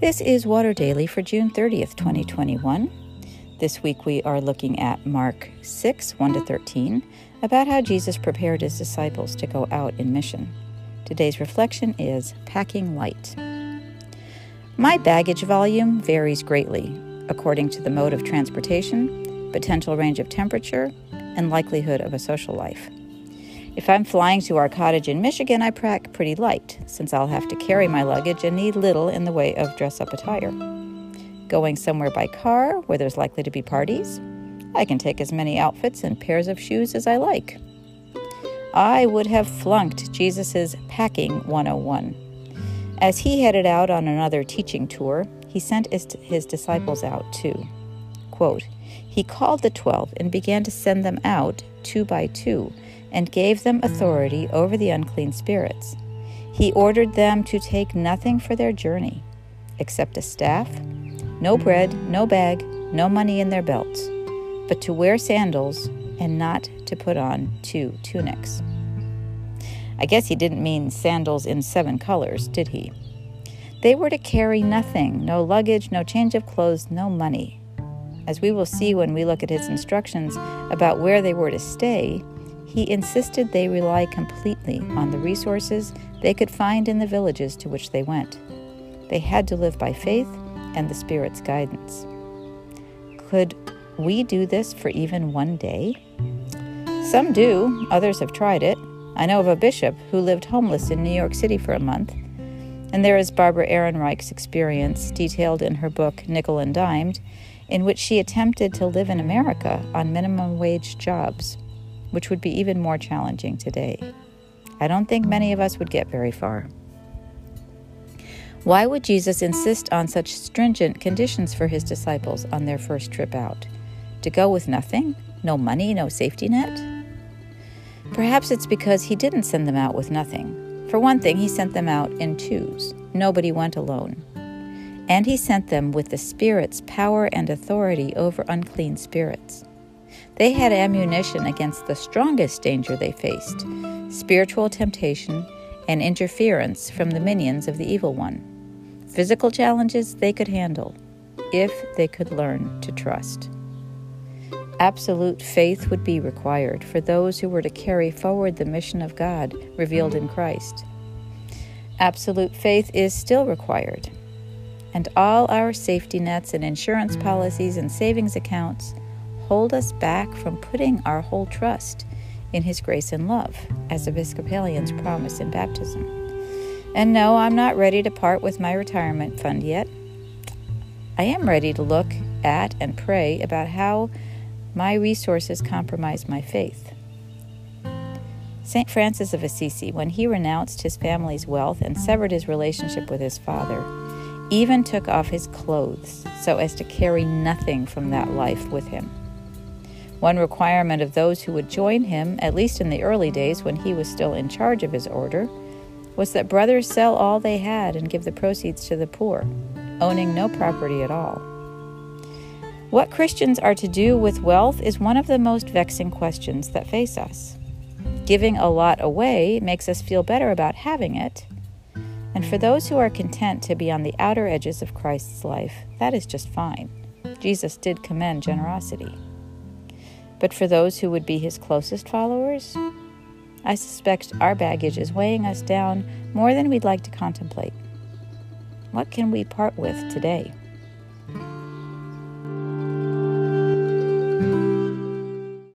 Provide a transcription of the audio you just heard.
This is Water Daily for June 30th, 2021. This week we are looking at Mark 6 1 to 13 about how Jesus prepared his disciples to go out in mission. Today's reflection is packing light. My baggage volume varies greatly according to the mode of transportation, potential range of temperature, and likelihood of a social life. If I'm flying to our cottage in Michigan, I pack pretty light, since I'll have to carry my luggage and need little in the way of dress up attire. Going somewhere by car, where there's likely to be parties, I can take as many outfits and pairs of shoes as I like. I would have flunked Jesus' Packing 101. As he headed out on another teaching tour, he sent his disciples out too. Quote, he called the twelve and began to send them out two by two and gave them authority over the unclean spirits. He ordered them to take nothing for their journey except a staff, no bread, no bag, no money in their belts, but to wear sandals and not to put on two tunics. I guess he didn't mean sandals in seven colors, did he? They were to carry nothing no luggage, no change of clothes, no money. As we will see when we look at his instructions about where they were to stay, he insisted they rely completely on the resources they could find in the villages to which they went. They had to live by faith and the Spirit's guidance. Could we do this for even one day? Some do, others have tried it. I know of a bishop who lived homeless in New York City for a month. And there is Barbara Ehrenreich's experience, detailed in her book Nickel and Dimed, in which she attempted to live in America on minimum wage jobs which would be even more challenging today. I don't think many of us would get very far. Why would Jesus insist on such stringent conditions for his disciples on their first trip out? To go with nothing? No money, no safety net? Perhaps it's because he didn't send them out with nothing. For one thing, he sent them out in twos. Nobody went alone. And he sent them with the Spirit's power and authority over unclean spirits. They had ammunition against the strongest danger they faced spiritual temptation and interference from the minions of the evil one. Physical challenges they could handle if they could learn to trust. Absolute faith would be required for those who were to carry forward the mission of God revealed in Christ. Absolute faith is still required, and all our safety nets and insurance policies and savings accounts hold us back from putting our whole trust in His grace and love, as Episcopalians promise in baptism. And no, I'm not ready to part with my retirement fund yet. I am ready to look at and pray about how my resources compromise my faith. St. Francis of Assisi, when he renounced his family's wealth and severed his relationship with his father, even took off his clothes so as to carry nothing from that life with him. One requirement of those who would join him, at least in the early days when he was still in charge of his order, was that brothers sell all they had and give the proceeds to the poor, owning no property at all. What Christians are to do with wealth is one of the most vexing questions that face us. Giving a lot away makes us feel better about having it. And for those who are content to be on the outer edges of Christ's life, that is just fine. Jesus did commend generosity. But for those who would be his closest followers, I suspect our baggage is weighing us down more than we'd like to contemplate. What can we part with today?